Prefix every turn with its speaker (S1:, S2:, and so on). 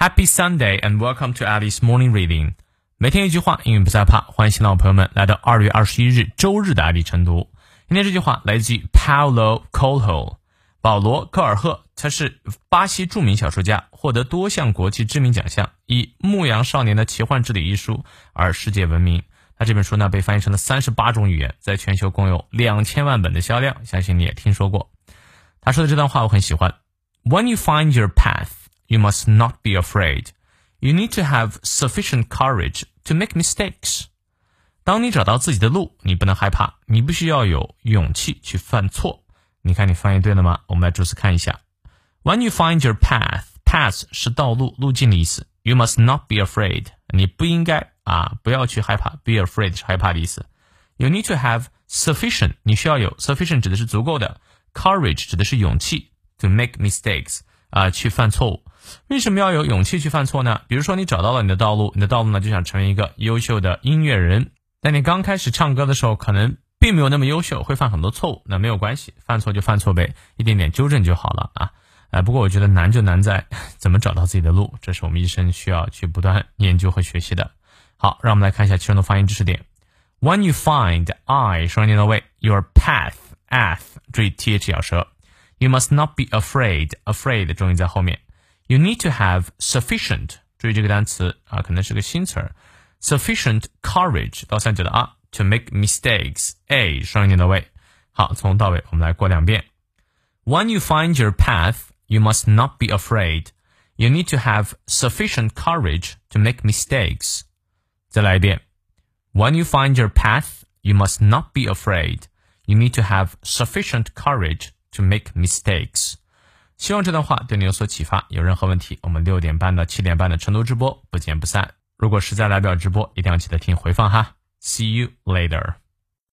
S1: Happy Sunday and welcome to Alice Morning Reading。每天一句话，英语不再怕。欢迎新老朋友们来到二月二十一日周日的爱丽晨读。今天这句话来自于 Paulo Coelho，保罗·科尔赫，他是巴西著名小说家，获得多项国际知名奖项，以《牧羊少年的奇幻之旅》一书而世界闻名。他这本书呢被翻译成了三十八种语言，在全球共有两千万本的销量，相信你也听说过。他说的这段话我很喜欢。When you find your path。You must not be afraid. You need to have sufficient courage to make mistakes. 当你找到自己的路，你不能害怕，你必须要有勇气去犯错。你看你翻译对了吗？我们来逐词看一下。When you find your path, path 是道路、路径的意思。You must not be afraid. 你不应该啊，不要去害怕。Be afraid 是害怕的意思。You need to have sufficient. 你需要有 sufficient 指的是足够的，courage 指的是勇气，to make mistakes 啊，去犯错误。 为什么要有勇气去犯错呢？比如说，你找到了你的道路，你的道路呢就想成为一个优秀的音乐人，但你刚开始唱歌的时候，可能并没有那么优秀，会犯很多错误。那没有关系，犯错就犯错呗，一点点纠正就好了啊。哎，不过我觉得难就难在怎么找到自己的路，这是我们一生需要去不断研究和学习的。好，让我们来看一下其中的发音知识点。When you find I 双音念到位，your path ath 注意 th 咬舌。You must not be afraid afraid 重音在后面。You need to have sufficient，注意这个单词啊，可能是个新词儿。Sufficient courage 到三角的啊，to make mistakes。A 双音念到位。好，从到尾我们来过两遍。When you find your path, you must not be afraid. You need to have sufficient courage to make mistakes. 再来一遍。When you find your path, you must not be afraid. You need to have sufficient courage to make mistakes. 希望这段话对你有所启发。有任何问题，我们六点半到七点半的成都直播不见不散。如果实在来不了直播，一定要记得听回放哈。See you later.